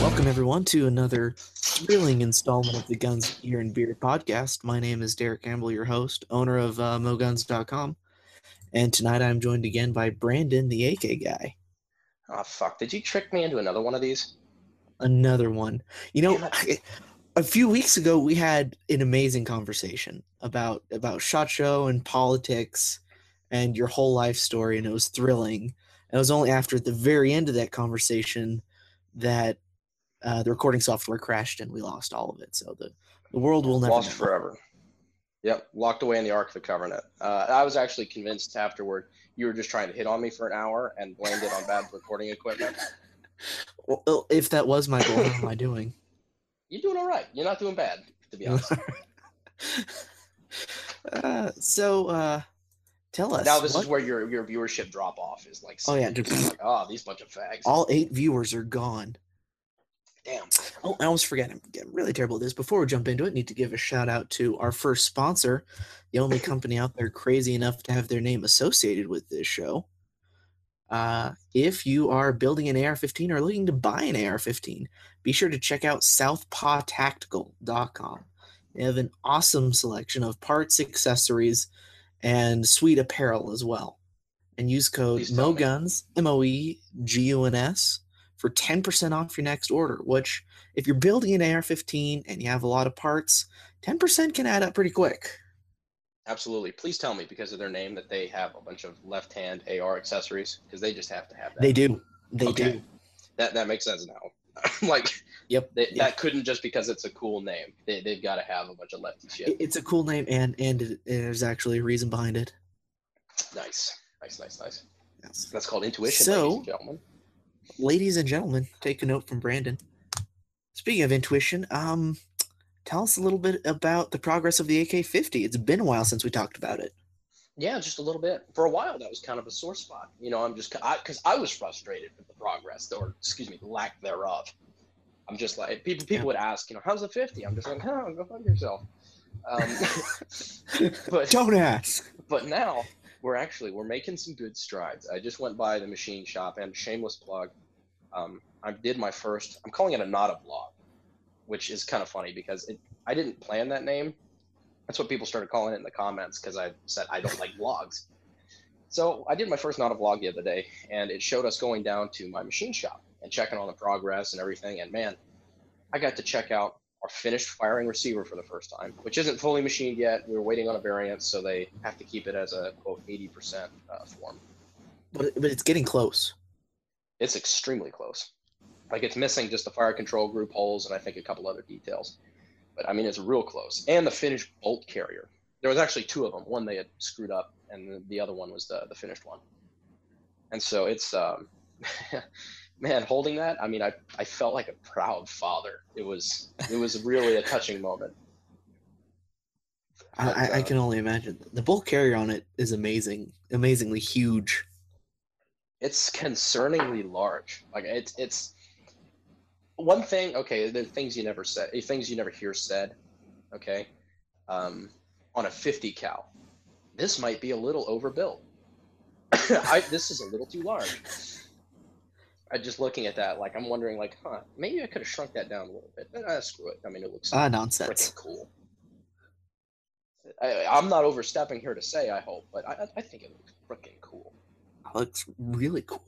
Welcome everyone to another thrilling installment of the Guns, Gear, and Beer podcast. My name is Derek Campbell, your host, owner of uh, MoGuns.com, and tonight I'm joined again by Brandon, the AK guy. Oh fuck! Did you trick me into another one of these? Another one. You know, Damn it. I- a few weeks ago we had an amazing conversation about about shot show and politics and your whole life story, and it was thrilling. And it was only after the very end of that conversation that uh, the recording software crashed and we lost all of it. So the the world will never Lost know. forever. Yep, locked away in the Ark of the Covenant. Uh, I was actually convinced afterward you were just trying to hit on me for an hour and blamed it on bad recording equipment. Well, well, if that was my goal, how am I doing? You're doing all right. You're not doing bad, to be honest. uh, so, uh, tell us. now this what- is where your your viewership drop off is like. Oh, yeah, it's just- like, oh, these bunch of fags. all eight viewers are gone. Damn. Oh, I almost forget. I'm getting really terrible at this. Before we jump into it, need to give a shout out to our first sponsor, the only company out there crazy enough to have their name associated with this show. Uh, if you are building an AR-15 or looking to buy an AR-15, be sure to check out southpawtactical.com. They have an awesome selection of parts, accessories, and sweet apparel as well. And use code Please tell me. MOGUNS, M O E G U N S, for 10% off your next order, which, if you're building an AR 15 and you have a lot of parts, 10% can add up pretty quick. Absolutely. Please tell me because of their name that they have a bunch of left hand AR accessories because they just have to have that. They do. They Okay. do. That that makes sense now. like Yep. they, yep. that couldn't just because it's a cool name. They they've got to have a bunch of lefty shit. It's a cool name, and and it, there's actually a reason behind it. Nice, nice, nice, nice. Yes. That's called intuition, So- ladies and gentlemen. Ladies and gentlemen, take a note from Brandon. Speaking of intuition, um, tell us a little bit about the progress of the AK-50. It's been a while since we talked about it. Yeah, just a little bit. For a while, that was kind of a sore spot. You know, I'm just because I, was frustrated with the progress, or excuse me, the lack thereof. I'm just like people. People Yeah. would ask, you know, how's the 50? I'm just like, oh, go fuck yourself. Um, but Don't ask. but now we're actually we're making some good strides. I just went by the machine shop and shameless plug. Um, I did my first. I'm calling it a not a vlog, which is kind of funny because it, I didn't plan that name. That's what people started calling it in the comments because I said I don't like vlogs. So I did my first not a vlog the other day, and it showed us going down to my machine shop and checking on the progress and everything. And man, I got to check out our finished firing receiver for the first time, which isn't fully machined yet. We were waiting on a variant, so they have to keep it as a quote 80% uh, form. But, but it's getting close. It's extremely close. Like it's missing just the fire control group holes and I think a couple other details. But I mean, it's real close. And the finished bolt carrier. There was actually two of them. One they had screwed up, and the, the other one was the, the finished one. And so it's, um, man, holding that. I mean, I, I felt like a proud father. It was it was really a touching moment. I, But, I, I uh, can only imagine. The bolt carrier on it is amazing, amazingly huge. it's concerningly large. Like it's it's one thing. Okay, the things you never said, eh, things you never hear said. Okay, um, on a 50 cal, this might be a little overbuilt. I, this is a little too large. I just looking at that, like I'm wondering, like, huh, maybe I could have shrunk that down a little bit. But uh, screw it. I mean, it looks Ah, nonsense. cool. I, I'm not overstepping here to say, I hope, but I, I- think it looks freaking cool. looks really cool.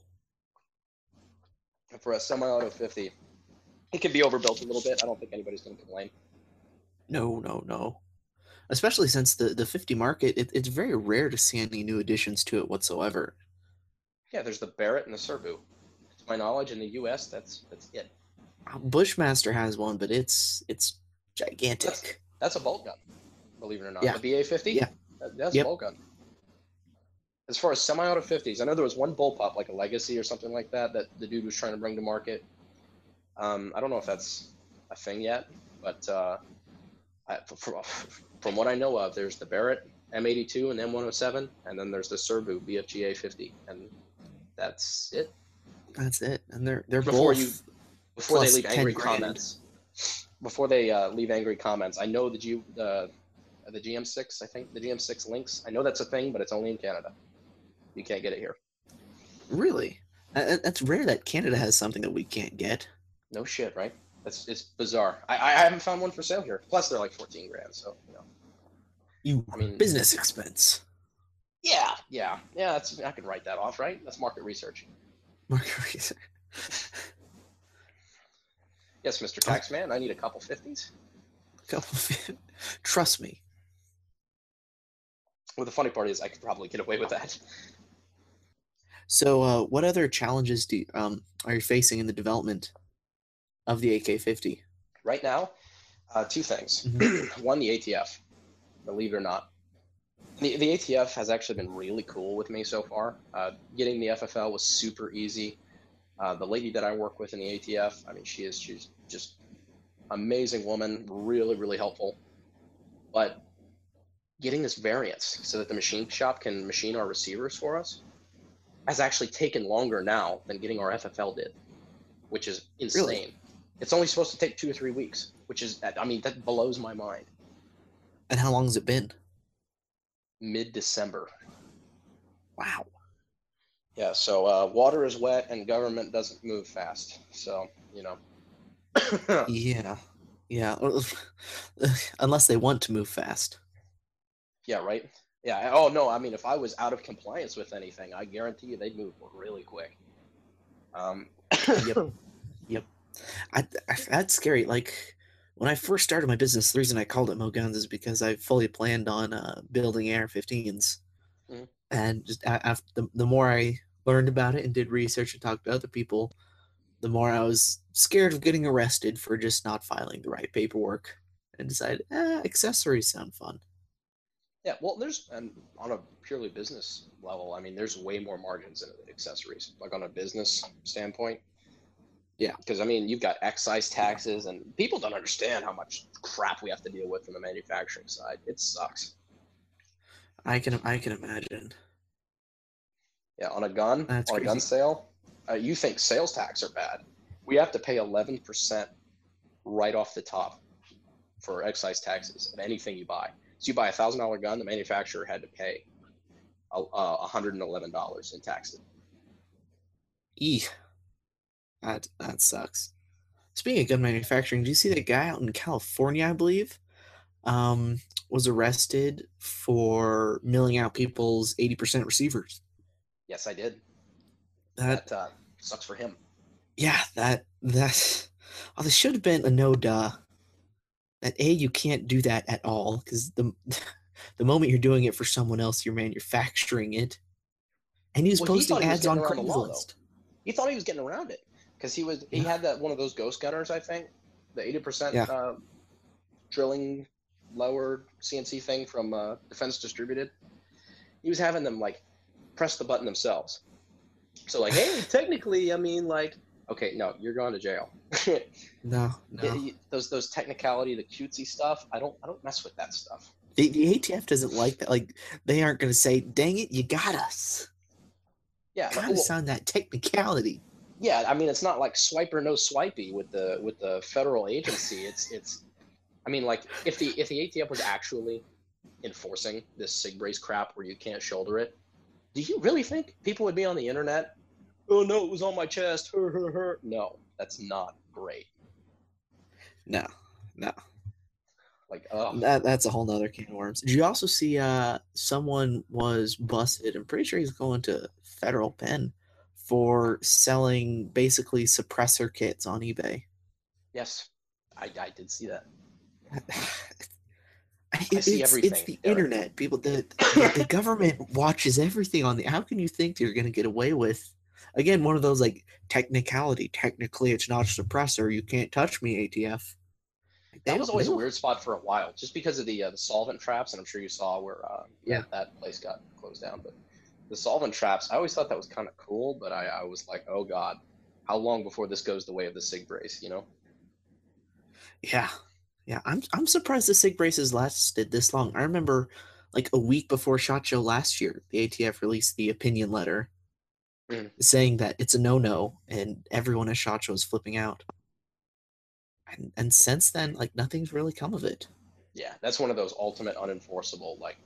for a semi-auto 50 it could be overbuilt a little bit i don't think anybody's going to complain No, no, no. Especially since the, the 50 market, it, it's very rare to see any new additions to it whatsoever. yeah there's the barrett and the serbu to my knowledge in the us that's that's it Uh, Bushmaster has one, but it's it's gigantic. that's a bolt gun believe it or not Yeah. the ba50 Yeah. that- that's Yep. a bolt gun as far as semi-auto 50s i know there was one bullpup like a legacy or something like that that the dude was trying to bring to market um, i don't know if that's a thing yet but uh, I, from, from what i know of there's the barrett m82 and m107 and then there's the serbu bfga 50 and that's it That's it, and they're they're Before both you- before they leave angry grand. comments. Before they uh, leave angry comments, I know the G the the GM6. I think the GM6 Lynx. I know that's a thing, but it's only in Canada. You can't get it here. really. That's rare that Canada has something that we can't get. No shit, right? That's it's bizarre. I, I haven't found one for sale here. Plus, they're like 14 grand. So you know. You I mean- business expense. Yeah, yeah, yeah. That's I can write that off, right? That's market research. Market. Yes, Mr. Taxman. I need a couple fifties. Couple- fifties. Trust me. Well, the funny part is, I could probably get away with that. So, uh, what other challenges do you, um are you facing in the development of the AK-50? Right now, uh, two things. Mm-hmm. One, the ATF. Believe it or not, the, the ATF has actually been really cool with me so far. Uh, getting the FFL was super easy. Uh, the lady that I work with in the ATF, I mean, she is she's just amazing woman, really really helpful. But getting this variance so that the machine shop can machine our receivers for us has actually taken longer now than getting our FFL did, which is insane. Really? It's only supposed to take two or three weeks, which is I mean that blows my mind. And how long has it been? Mid December. Wow. Yeah, so uh, water is wet and government doesn't move fast. So, you know. Yeah. Yeah. Unless they want to move fast. yeah, right? Yeah. Oh, no. I mean, if I was out of compliance with anything, I guarantee you they'd move really quick. Um, Yep. I, I that's scary. Like when I first started my business, the reason I called it Mo Guns is because I fully planned on uh, building AR-15s, Mhm. and just after the, the more I learned about it and did research and talked to other people, the more I was scared of getting arrested for just not filing the right paperwork, and decided eh, accessories sound fun. yeah, well, there's, and on a purely business level, I mean, there's way more margins in accessories, like on a business standpoint. Yeah. Because, I mean, you've got excise taxes, and people don't understand how much crap we have to deal with from the manufacturing side. It sucks. I can I can imagine. Yeah, on a gun, That's on a gun sale, uh, you think sales tax are bad. We have to pay 11% right off the top for excise taxes of anything you buy. So you buy a thousand dollar gun, the manufacturer had to pay a uh, $111 in taxes. Eeh. That that sucks. Speaking of gun manufacturing, do you see that guy out in California, I believe, um, was arrested for milling out people's eighty percent receivers? Yes, I did. That That uh, sucks for him. yeah, that that oh, there should have been a no duh. That a you can't do that at all because the the moment you're doing it for someone else, you're manufacturing it. And he was Well, posting he ads on getting around the law, though. Craigslist. He thought he was getting around it because he was he had that one of those ghost gunners, I think, the 80% Yeah. uh, drilling lower CNC thing from uh, Defense Distributed. He was having them like press the button themselves. So like, hey, technically, I mean, like, okay, no, you're going to jail. No, no. Y- those those technicality, the cutesy stuff, I don't I don't mess with that stuff. The, the ATF doesn't like that. Like they aren't going to say, "Dang it, you got us." Yeah, Got well, us on that technicality. Yeah. I mean, it's not like swipe or no swipey with the with the federal agency. It's it's. I mean, like if the if the ATF was actually enforcing this sig brace crap where you can't shoulder it, do you really think people would be on the internet? Oh no, it was on my chest. Her, her, her. No, that's not great. No, no. Like, oh, That that's a whole nother can of worms. Did you also see uh someone was busted? I'm pretty sure he's going to federal pen for selling basically suppressor kits on eBay. yes, I, I did see that. I see it's, it's the Derek. internet. People, the, the the government watches everything on the. How can you think you're going to get away with? Again, one of those like technicality. Technically, it's not a suppressor. You can't touch me, ATF. Like, That was always a weird spot for a while, just because of the uh, the solvent traps, and I'm sure you saw where uh, Yeah. that place got closed down. But the solvent traps, I always thought that was kind of cool, but I, I was like, oh god, how long before this goes the way of the sig brace? You know? Yeah, yeah. I'm I'm surprised the sig braces lasted this long. I remember, like a week before Shot Show last year, the ATF released the opinion letter, Mhm. saying that it's a no-no, and everyone at Shot Show is flipping out. And and since then, like nothing's really come of it. Yeah, that's one of those ultimate unenforceable. Like,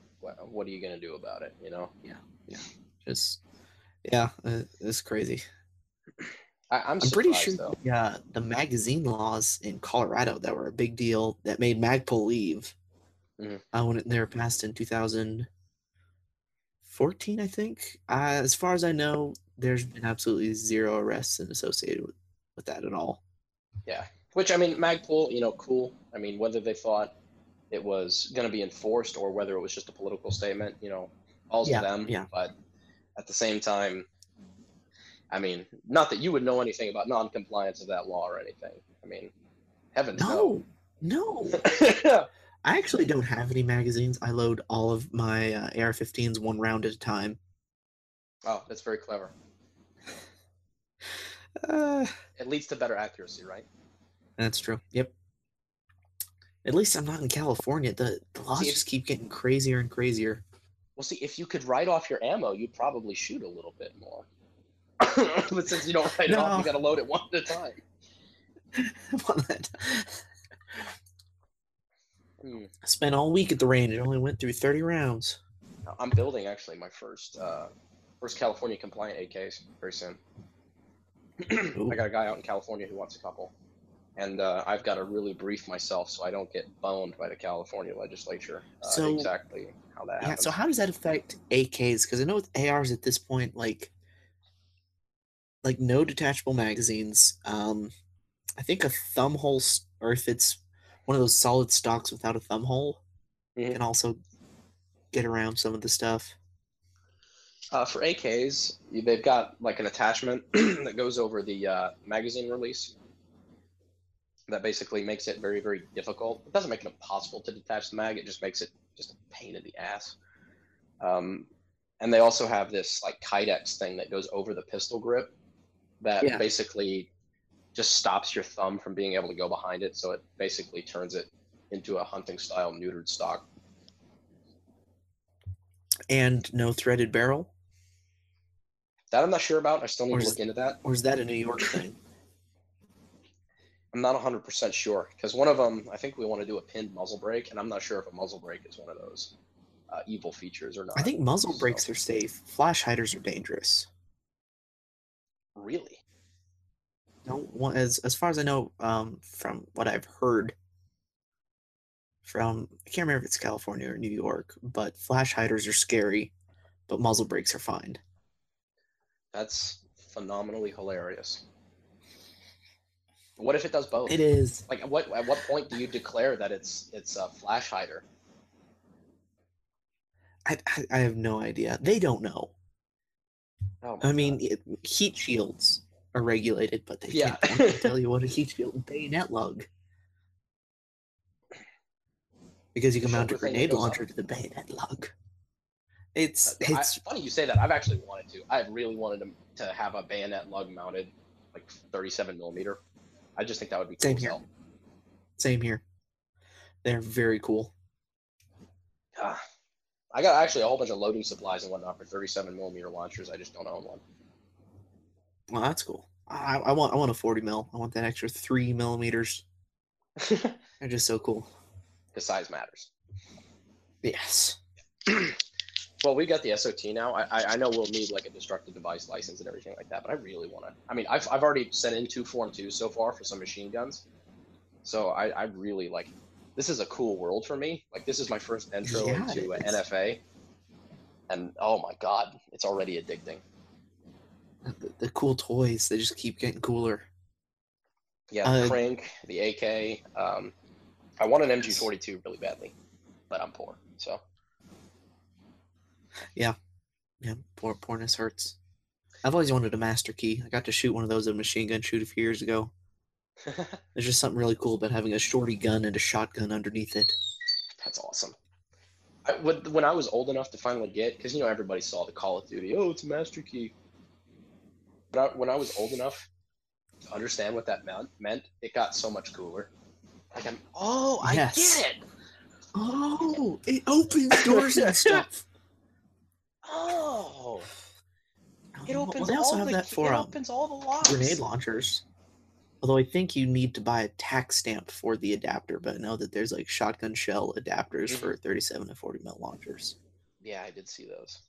what, are you gonna do about it? You know. Yeah. Yeah. Just yeah, uh, it's crazy. I, I'm, I'm pretty sure though. the, uh, the magazine laws in Colorado that were a big deal that made Magpul leave Mhm. uh, when they were passed in 2014, I think. Uh, as far as I know, there's been absolutely zero arrests and associated with, with that at all. Yeah, which I mean, Magpul, you know, cool. I mean, whether they thought it was going to be enforced or whether it was just a political statement, you know, all's Yeah, to them. yeah. But at the same time, I mean, not that you would know anything about non-compliance of that law or anything. I mean, heavens No, no. no. I actually don't have any magazines. I load all of my uh, AR-15s one round at a time. oh, that's very clever. Uh, It leads to better accuracy, right? That's true. Yep. At least I'm not in California. The, the laws See, just keep getting crazier and crazier. Well, see, if you could write off your ammo, you'd probably shoot a little bit more. but since you don't write it off, you got to load it one at a time. Well, that- Hmm. I spent all week at the range. It only went through 30 rounds. I'm building actually my first uh, first California compliant AKs very soon. I got a guy out in California who wants a couple, and uh, I've got to really brief myself so I don't get boned by the California legislature. Uh, So- exactly how that Yeah. happens. So how does that affect AKs? Because I know with ARs at this point, like, like no detachable magazines. Um, I think a thumb hole, or if it's one of those solid stocks without a thumb hole, Mhm. can also get around some of the stuff. Uh, for AKs, they've got like an attachment that goes over the uh, magazine release. That basically makes it very, very difficult. It doesn't make it impossible to detach the mag. It just makes it just a pain in the ass. Um, and they also have this like Kydex thing that goes over the pistol grip that Yeah. basically just stops your thumb from being able to go behind it. So it basically turns it into a hunting style neutered stock. And no threaded barrel, That I'm not sure about. I still need Or to is- look into that. or is that a New York thing? I'm not 100% sure because one of them, I think we want to do a pinned muzzle brake, and I'm not sure if a muzzle brake is one of those uh, evil features or not. I think muzzle So- brakes are safe. Flash hiders are dangerous. Really? No, one, as as far as I know, um, from what I've heard from I can't remember if it's California or New York, but flash hiders are scary, but muzzle brakes are fine. That's phenomenally hilarious. What if it does both? It is. Like, what at what point do you declare that it's it's a flash hider? I, I I have no idea. They don't know. Oh I mean, it, heat shields are regulated, but they Yeah. can't tell you what a heat shield bayonet lug. Because you can mount a Shoulder thing that grenade goes up. launcher to the bayonet lug. It's uh, I- it's funny you say that. I've actually wanted to. I've really wanted to, to have a bayonet lug mounted, like 37 millimeter. I just think that would be cool Same here. hell. same here. They're very cool. Ah, I got actually a whole bunch of loading supplies and whatnot for 37 millimeter launchers. I just don't own one. Well, that's cool. I, I want I want a forty mil. I want that extra three millimeters. They're just so cool. Because size matters. Yes. Well, we got the SOT now. I, I, know we'll need like a destructive device license and everything like that, but I really want to. I mean, I've, I've already sent in two Form 2s so far for some machine guns. So I, I really like this is a cool world for me. Like, this is my first intro Yeah, into an. NFA. And oh my God, it's already addicting. The, the cool toys. They just keep getting cooler. Yeah, Uh, the crank, the AK. Um, I want an MG42 really badly, but I'm poor. So Yeah, poor poorness hurts. I've always wanted a master key. I got to shoot one of those at a machine gun shoot a few years ago. There's just something really cool about having a shorty gun and a shotgun underneath it. That's awesome. I, when, when I was old enough to finally get, because you know everybody saw the Call of Duty, oh, it's a master key. When I, when I was old enough to understand what that meant, meant, it got so much cooler. Like I'm, oh, I Yes. get it. Oh, it opens doors and stuff. Oh, Oh, It Well, opens they also all have the that for it um, opens all the locks. grenade launchers. Although I think you need to buy a tax stamp for the adapter, but I know that there's like shotgun shell adapters Mhm. for 37 and 40 mil launchers. Yeah, I did see those.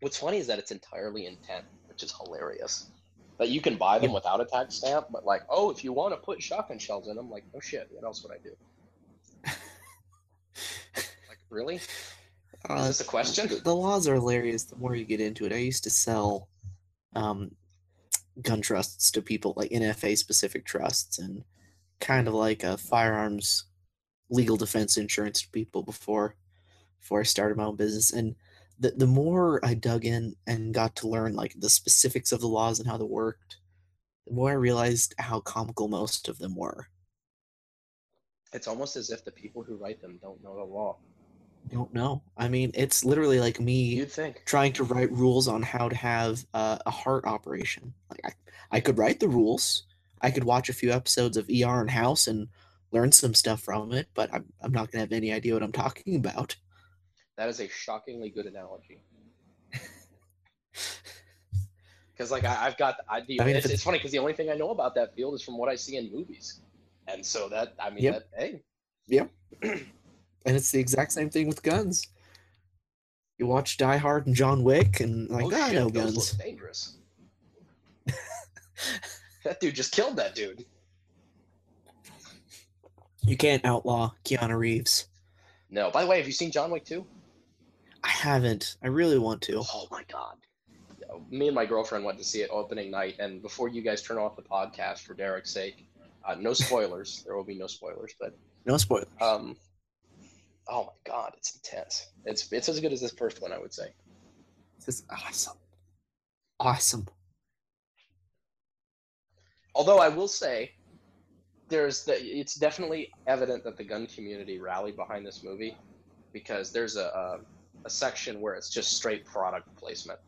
What's funny is that it's entirely intent, which is hilarious. That you can buy them Yeah. without a tax stamp, but like, oh, if you want to put shotgun shells in them, like, oh shit, what else would I do? Like, really? Is Uh, this a question? the, the laws are hilarious the more you get into it. I used to sell um, gun trusts to people, like NFA specific trusts, and kind of like a firearms legal defense insurance to people before before I started my own business. And the the more I dug in and got to learn like the specifics of the laws and how they worked, the more I realized how comical most of them were. It's almost as if the people who write them don't know the law. Don't know. I mean, it's literally like me You'd think. trying to write rules on how to have uh, a heart operation. Like I, I could write the rules. I could watch a few episodes of ER and House and learn some stuff from it, but I'm, I'm not gonna have any idea what I'm talking about. That is a shockingly good analogy. Because like I, I've got, I, the, I mean, it's, it's- it's funny because the only thing I know about that field is from what I see in movies, and so that I mean, Yep. that, hey, And it's the exact same thing with guns. You watch Die Hard and John Wick, and like, oh "Ah, I shit, know guns. dangerous. that dude just killed that dude. You can't outlaw Keanu Reeves. No, by the way, have you seen John Wick 2? I haven't. I really want to. Oh my god. Me and my girlfriend went to see it opening night, and before you guys turn off the podcast for Derek's sake, uh, no spoilers. there will be no spoilers, but No spoilers. um, oh my god, it's intense. It's it's as good as this first one, I would say. This is awesome. Awesome. Although I will say, there's the, it's definitely evident that the gun community rallied behind this movie because there's a, a a section where it's just straight product placement.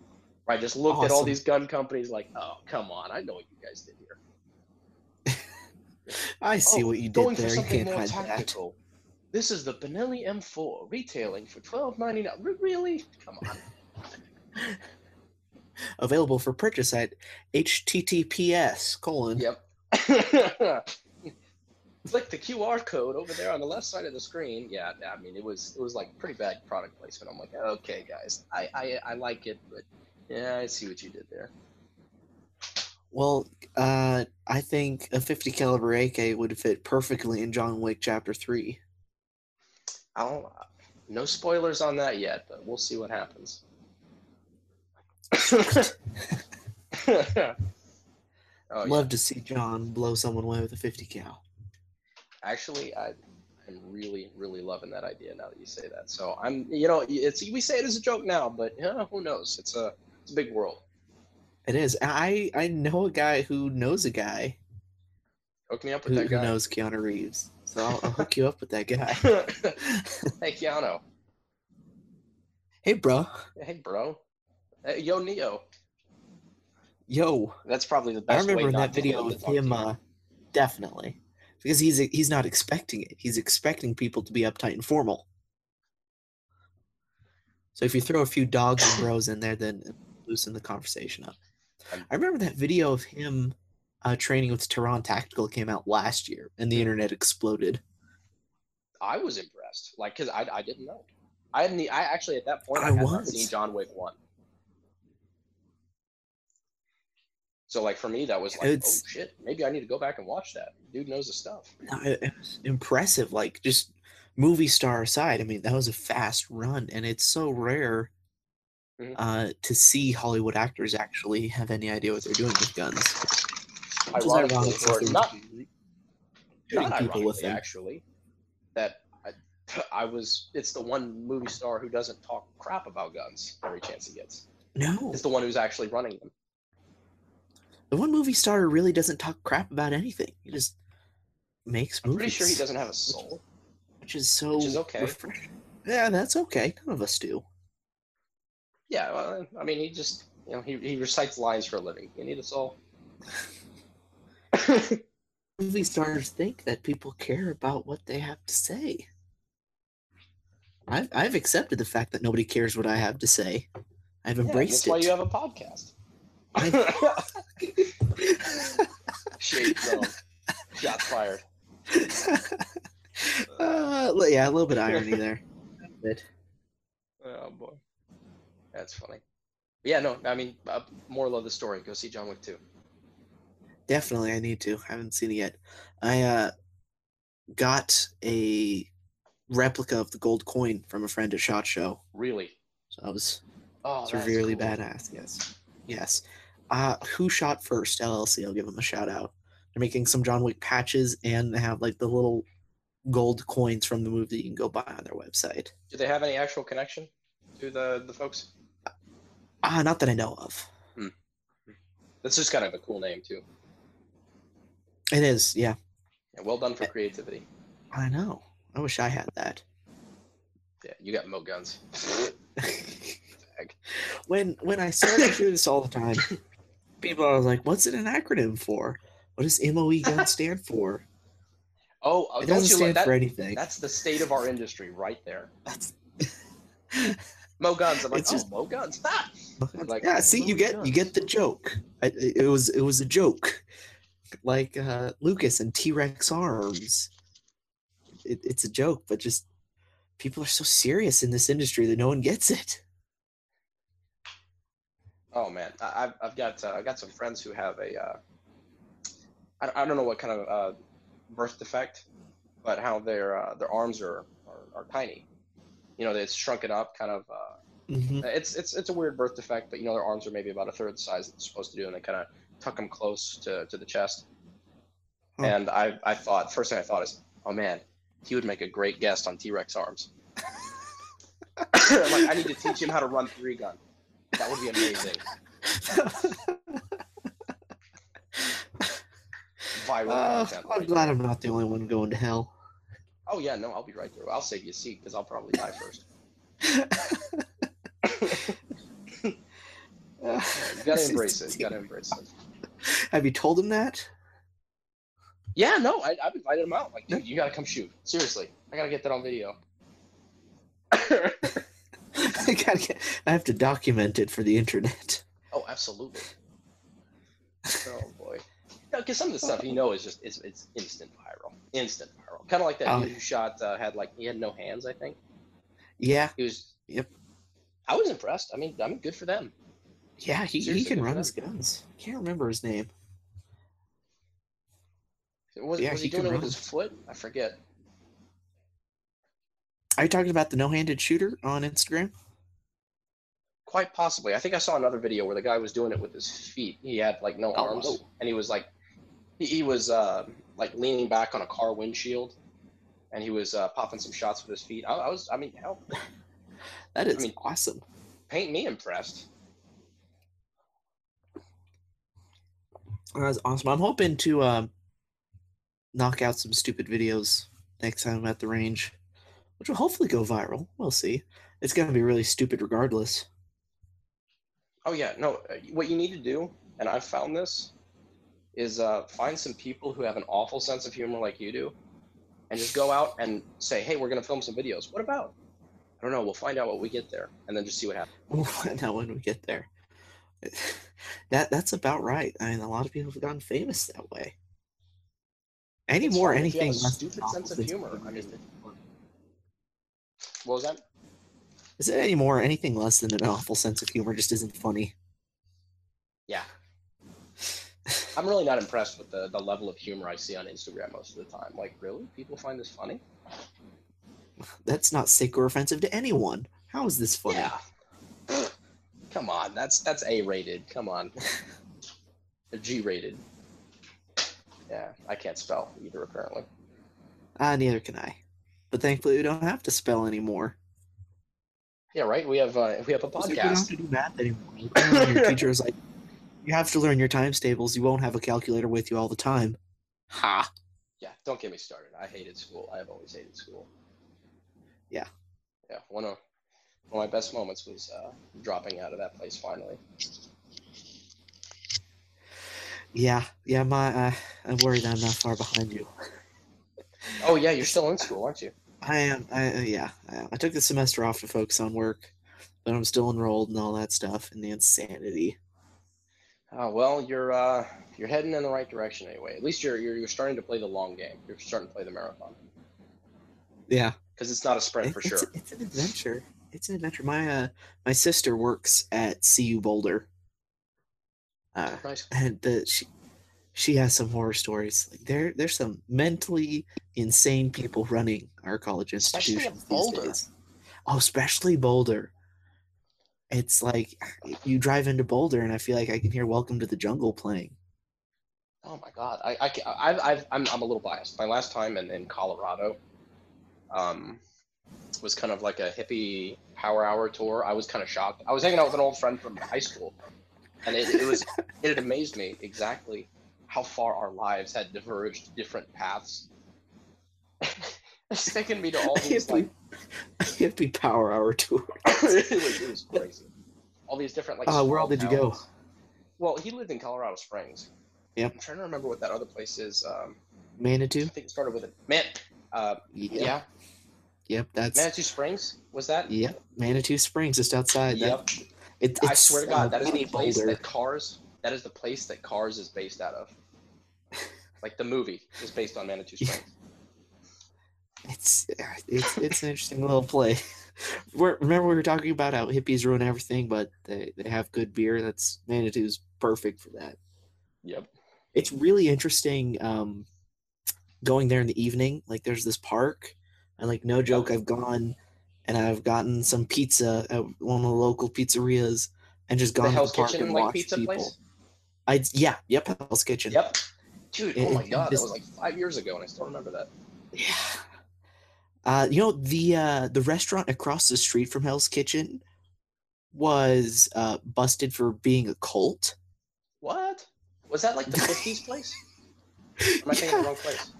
I just looked at all these gun companies like, oh come on, I know what you guys did here. I see Oh, what you did there. You can't hide that. This is the Benelli M4, retailing for twelve ninety nine. Really? Come on. Available for purchase at https colon. Yep. Click the QR code over there on the left side of the screen. Yeah, I mean it was it was like pretty bad product placement. I'm like, okay, guys, I I, I like it, but yeah, I see what you did there. Well, uh, I think a 50 caliber AK would fit perfectly in John Wick Chapter 3. I'll no spoilers on that yet, but we'll see what happens. oh, Love yeah. to see John blow someone away with a 50 cal. Actually, I, am really, really loving that idea now that you say that. So I'm, you know, it's we say it as a joke now, but who knows? It's a, it's a big world. It is. I I know a guy who knows a guy. Hook me up with who, that guy. Who knows Keanu Reeves? So I'll, I'll hook you up with that guy. hey, Keanu. hey, bro. Hey, bro. Hey, yo, Neo. Yo, That's probably the I best way remember in that video let of talk to him. Uh, definitely, because he's he's not expecting it. He's expecting people to be uptight and formal. So if you throw a few dogs and bros in there, then loosen the conversation up. I remember that video of him uh, training with Taran Tactical came out last year, and the internet exploded. I was impressed, like, cause I, I didn't know. I hadn't. I actually at that point I, I had not was. seen John Wick one. So like for me that was like, It's- oh shit, maybe I need to go back and watch that. Dude knows his stuff. It, was impressive. Like just movie star aside, I mean that was a fast run, and it's so rare Mhm. uh, to see Hollywood actors actually have any idea what they're doing with guns. Which is ironic since not not people with them. actually, that I, I was. It's the one movie star who doesn't talk crap about guns every chance he gets. No, It's the one who's actually running them. the one movie star really doesn't talk crap about anything. He just makes I'm movies. pretty sure he doesn't have a soul. which is so which is okay. refreshing. Yeah, that's okay. None of us do. Yeah, well, I mean, he just you know he, he recites lines for a living. You need a soul. Movie stars think that people care about what they have to say. I've I've accepted the fact that nobody cares what I have to say. I've Yeah, embraced that's why it. you have a podcast. Shade thrown. Shots fired. uh, yeah, a little bit of irony there. Bit. Oh boy, that's funny. Yeah, no, I mean, uh, moral of the story: go see John Wick 2. Definitely, I need to. I haven't seen it yet. I uh, got a replica of the gold coin from a friend at Shot Show, Really? so that was Oh, severely cool. badass. Yes, yes. Uh, who shot first? LLC. I'll give them a shout out. They're making some John Wick patches, and they have like the little gold coins from the movie that you can go buy on their website. Do they have any actual connection to the the folks? Ah, not that I know of. That's just kind of a cool name too. It is, yeah. Yeah, well done for creativity. I know. I wish I had that. Yeah, you got mo guns. when when I started do this all the time, people are like, "What's it an acronym for? What does MOE gun stand for?" Oh, It don't doesn't you stand for that? anything. That's the state of our industry right there. That's Mo guns. I'm like, It's oh, just- mo guns. Ha! Like, yeah. See, you "Mo get you get the joke. I, it was it was a joke, like uh, Lucas and T Rex arms. It, it's a joke, but just people are so serious in this industry that no one gets it. Oh man, I, I've I've got uh, I got some friends who have a uh, I, I don't know what kind of uh, birth defect, but how their uh, their arms are, are are tiny. You know, it's shrunken up, kind of. Uh, hmm it's it's it's a weird birth defect, but you know their arms are maybe about a third the size that they're supposed to do, and they kind of tuck them close to, to the chest. Huh. And I I thought first thing I thought is, oh man, he would make a great guest on T Rex arms. Like I need to teach him how to run three gun. That would be amazing. Viral Uh, content. I'm glad. I'm not the only one going to hell. Oh yeah, no, I'll be right there. I'll save you a seat because I'll probably die first. You gotta embrace it. You gotta embrace it. Have you told him that? Yeah, no, I, I've invited him out. Like, dude, you gotta come shoot. Seriously, I gotta get that on video. I gotta get. I have to document it for the internet. oh, absolutely. Oh boy. No, because some of the stuff you know is just it's, it's instant viral, instant viral. Kind of like that Oh, dude who shot uh, had like he had no hands. I think Yeah, he was. Yep. I was impressed. I mean, I mean, good for them. yeah, he, he can run his guns. Can't remember his name. Was, Yeah, was he he doing it with his foot? I forget. Are you talking about the no-handed shooter on Instagram? Quite possibly. I think I saw another video where the guy was doing it with his feet. He had like no Oh, arms, whoa. and he was like, he, he was uh, like leaning back on a car windshield, and he was uh, popping some shots with his feet. I, I was, I mean, hell, That is I mean- awesome. paint me impressed. That was awesome. I'm hoping to um, knock out some stupid videos next time I'm at the range, which will hopefully go viral. We'll see. It's gonna be really stupid regardless. Oh yeah, no. uh, What you need to do, and I've found this, is uh, find some people who have an awful sense of humor like you do, and just go out and say, "Hey, we're gonna film some videos." What about? I don't know. We'll find out what we get there, and then just see what happens. We'll find out when we get there. That that's about right. I mean, a lot of people have gotten famous that way. Any It's more, fine if you have anything stupid sense of humor. I mean, what was that? is it any more, anything less than an awful sense of humor just isn't funny. Yeah. I'm really not impressed with the, the level of humor I see on Instagram most of the time. Like, really? People find this funny? That's not sick or offensive to anyone. How is this funny? Yeah. Come on, that's that's A rated. Come on. G rated. Yeah, I can't spell either apparently. Ah, neither can I. But thankfully, we don't have to spell anymore. Yeah, right. We have uh, we have a podcast. like we don't have to do math anymore. your teacher is like, you have to learn your times tables. You won't have a calculator with you all the time. Ha! Yeah, don't get me started. I hated school. I have always hated school. Yeah. Yeah, one of one of my best moments was uh, dropping out of that place finally. Yeah, yeah. My, uh, I'm worried I'm not far behind you. Oh yeah, you're still in school, aren't you? I am. I uh, yeah. I, am. I took the semester off to focus on work, but I'm still enrolled and all that stuff and the insanity. Oh well, you're uh, you're heading in the right direction anyway. At least you're, you're you're starting to play the long game. You're starting to play the marathon Yeah, because it's not a sprint it- for it's, sure. it's an adventure. It's an adventure. My uh, my sister works at CU Boulder. Uh, and the, she she has some horror stories. Like there there's some mentally insane people running our college Especially institutions these Boulder. days. Oh, especially Boulder. It's like you drive into Boulder, and I feel like I can hear "Welcome to the Jungle" playing. Oh my god, I, I, I've, I've, I'm, I'm a little biased. My last time in, in Colorado, um, was kind of like a hippie power hour tour. I was kind of shocked. I was hanging out with an old friend from high school, and it, it was, it amazed me exactly how far our lives had diverged different paths. it's taken me to all these like, hippie power hour tour. it, was, it was crazy. All these different like. Uh, where all did you go? Well, he lived in Colorado Springs. Yep. I'm trying to remember what that other place is. Um, I think it started with a man. Uh, Yep. yeah, Yep. That's Manitou Springs was that? yep. Manitou Springs, just outside. That- Yep. It, I swear to God, that is the place Boulder. that Cars. That is the place that Cars is based out of. Like the movie is based on Manitou Yeah. Springs. It's it's it's an interesting little play. We're, remember we were talking about how hippies ruin everything, but they, they have good beer. That's Manitou's perfect for that. Yep. It's really interesting um, going there in the evening. Like there's this park, and like no joke, I've gone and I've gotten some pizza at one of the local pizzerias and just The gone to the park Kitchen and like watched pizza people. place. I yeah yep Hell's Kitchen. Yep. Dude, It- oh my God, that was like five years ago, and I still remember that. Yeah. Uh, you know the uh, the restaurant across the street from Hell's Kitchen was uh, busted for being a cult. What? Was that like the 50s place? Am I thinking the wrong place?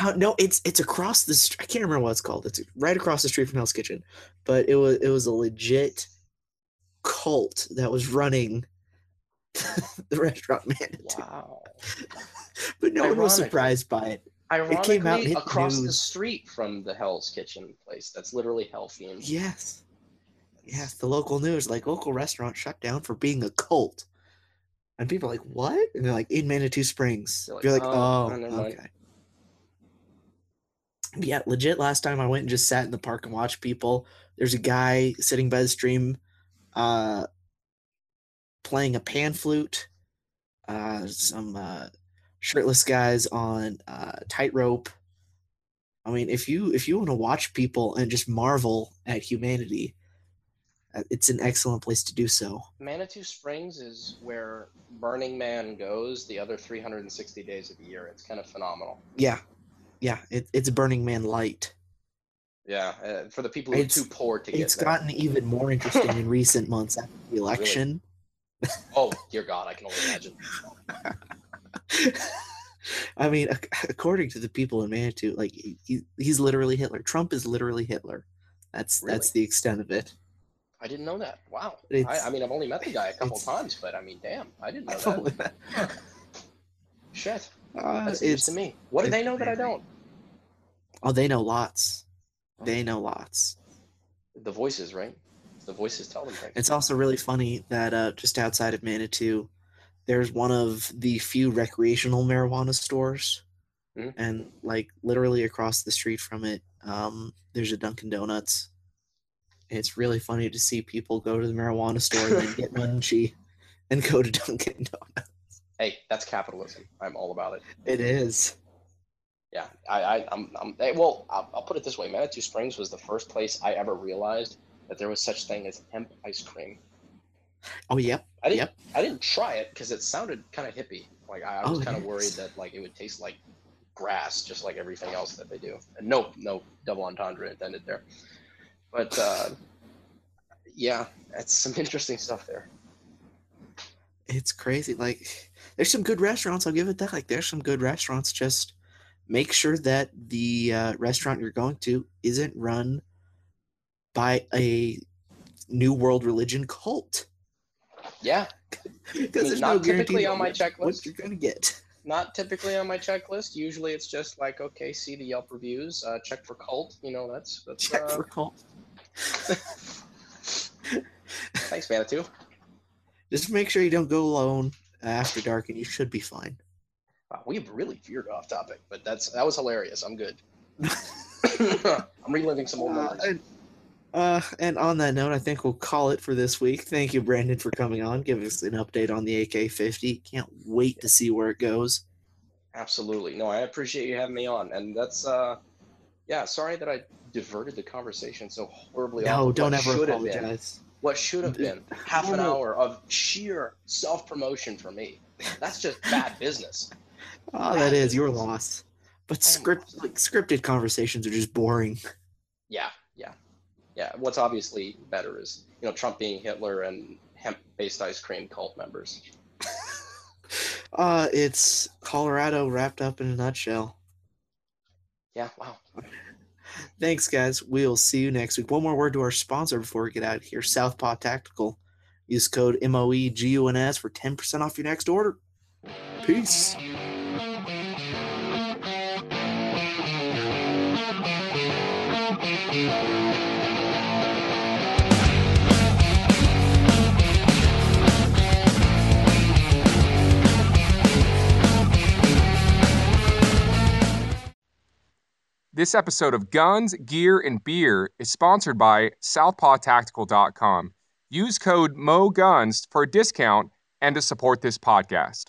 Uh, no, it's it's across the. St- I can't remember what it's called. It's right across the street from Hell's Kitchen, but it was it was a legit cult that was running the restaurant Manitou. Wow. But no one was surprised by it. Ironically, came out and hit the across the street from the Hell's Kitchen place. That's literally hell themed. Yes, yes. The local news, like local restaurant, shut down for being a cult, and people are like, "What?" And they're like, "In Manitou Springs." They're like, You're like, "Oh, "Oh, okay." Yeah, legit. Last time I went and just sat in the park and watched people. There's a guy sitting by the stream, uh, playing a pan flute. Uh, some uh, shirtless guys on uh, tightrope. I mean, if you if you want to watch people and just marvel at humanity, uh, it's an excellent place to do so. Manitou Springs is where Burning Man goes the other 360 days of the year. It's kind of phenomenal. Yeah, yeah, it, it's Burning Man light. Yeah, uh, for the people who are It's- too poor to get It's there. gotten even more interesting in recent months after the election. Oh dear God, I can only imagine. I mean, according to the people in Manitou, like he, he- he's literally Hitler. Trump is literally Hitler. That's that's the extent of it. I didn't know that. Wow. I, I mean, I've only met the guy a couple times, but I mean, damn, I didn't know that. Shit, Uh, that's it's to me. What do they know that I don't? oh, they know lots. They know lots. The voices, right? The voices tell them things. It's also really funny that uh, just outside of Manitou, there's one of the few recreational marijuana stores, Mhm. and like literally across the street from it, um, there's a Dunkin' Donuts. It's really funny to see people go to the marijuana store and then get munchie, and go to Dunkin' Donuts. Hey, that's capitalism. I'm all about it. It is. Yeah, I, I I'm, I'm eh, well. I'll, I'll put it this way: Manitou Springs was the first place I ever realized that there was such thing as hemp ice cream. Oh yep. I didn't. Yep. I didn't try it because it sounded kind of hippie. Like I, I was Oh, kind of worried that like it would taste like grass, just like everything else that they do. And no, no double entendre intended there. But uh, yeah, that's some interesting stuff there. It's crazy. Like there's some good restaurants. I'll give it that. Like there's some good restaurants. Just make sure that the uh, restaurant you're going to isn't run by a new world religion cult. Yeah, Because there's not no typically on my that's What checklist. you're gonna get? not typically on my checklist. Usually, it's just like okay, see the Yelp reviews, uh, check for cult. You know, that's that's Check uh, for cult. Thanks, Manitou. Just make sure you don't go alone after dark, and you should be fine. Wow, we have really veered off topic, but that's that was hilarious. I'm good. I'm reliving some old Uh, and, uh, and on that note, I think we'll call it for this week. Thank you, Brandon, for coming on. Give us an update on the AK-50. Can't wait to see where it goes. Absolutely. No, I appreciate you having me on, and that's uh, yeah. Sorry that I diverted the conversation so horribly. No, of don't ever apologize. What should have been half an No, no. hour of sheer self promotion for me. That's just bad business. Oh, that is your loss. But script like scripted conversations are just boring. Yeah, yeah, yeah. What's obviously better is you know Trump being Hitler and hemp-based ice cream cult members. Uh, it's Colorado wrapped up in a nutshell. Yeah. Wow. Thanks, guys. We'll see you next week. One more word to our sponsor before we get out of here Southpaw Tactical. Use code MOEGUNS for 10% off your next order. Peace. This episode of Guns, Gear, and Beer is sponsored by SouthpawTactical.com. Use code MOGUNS for a discount and to support this podcast.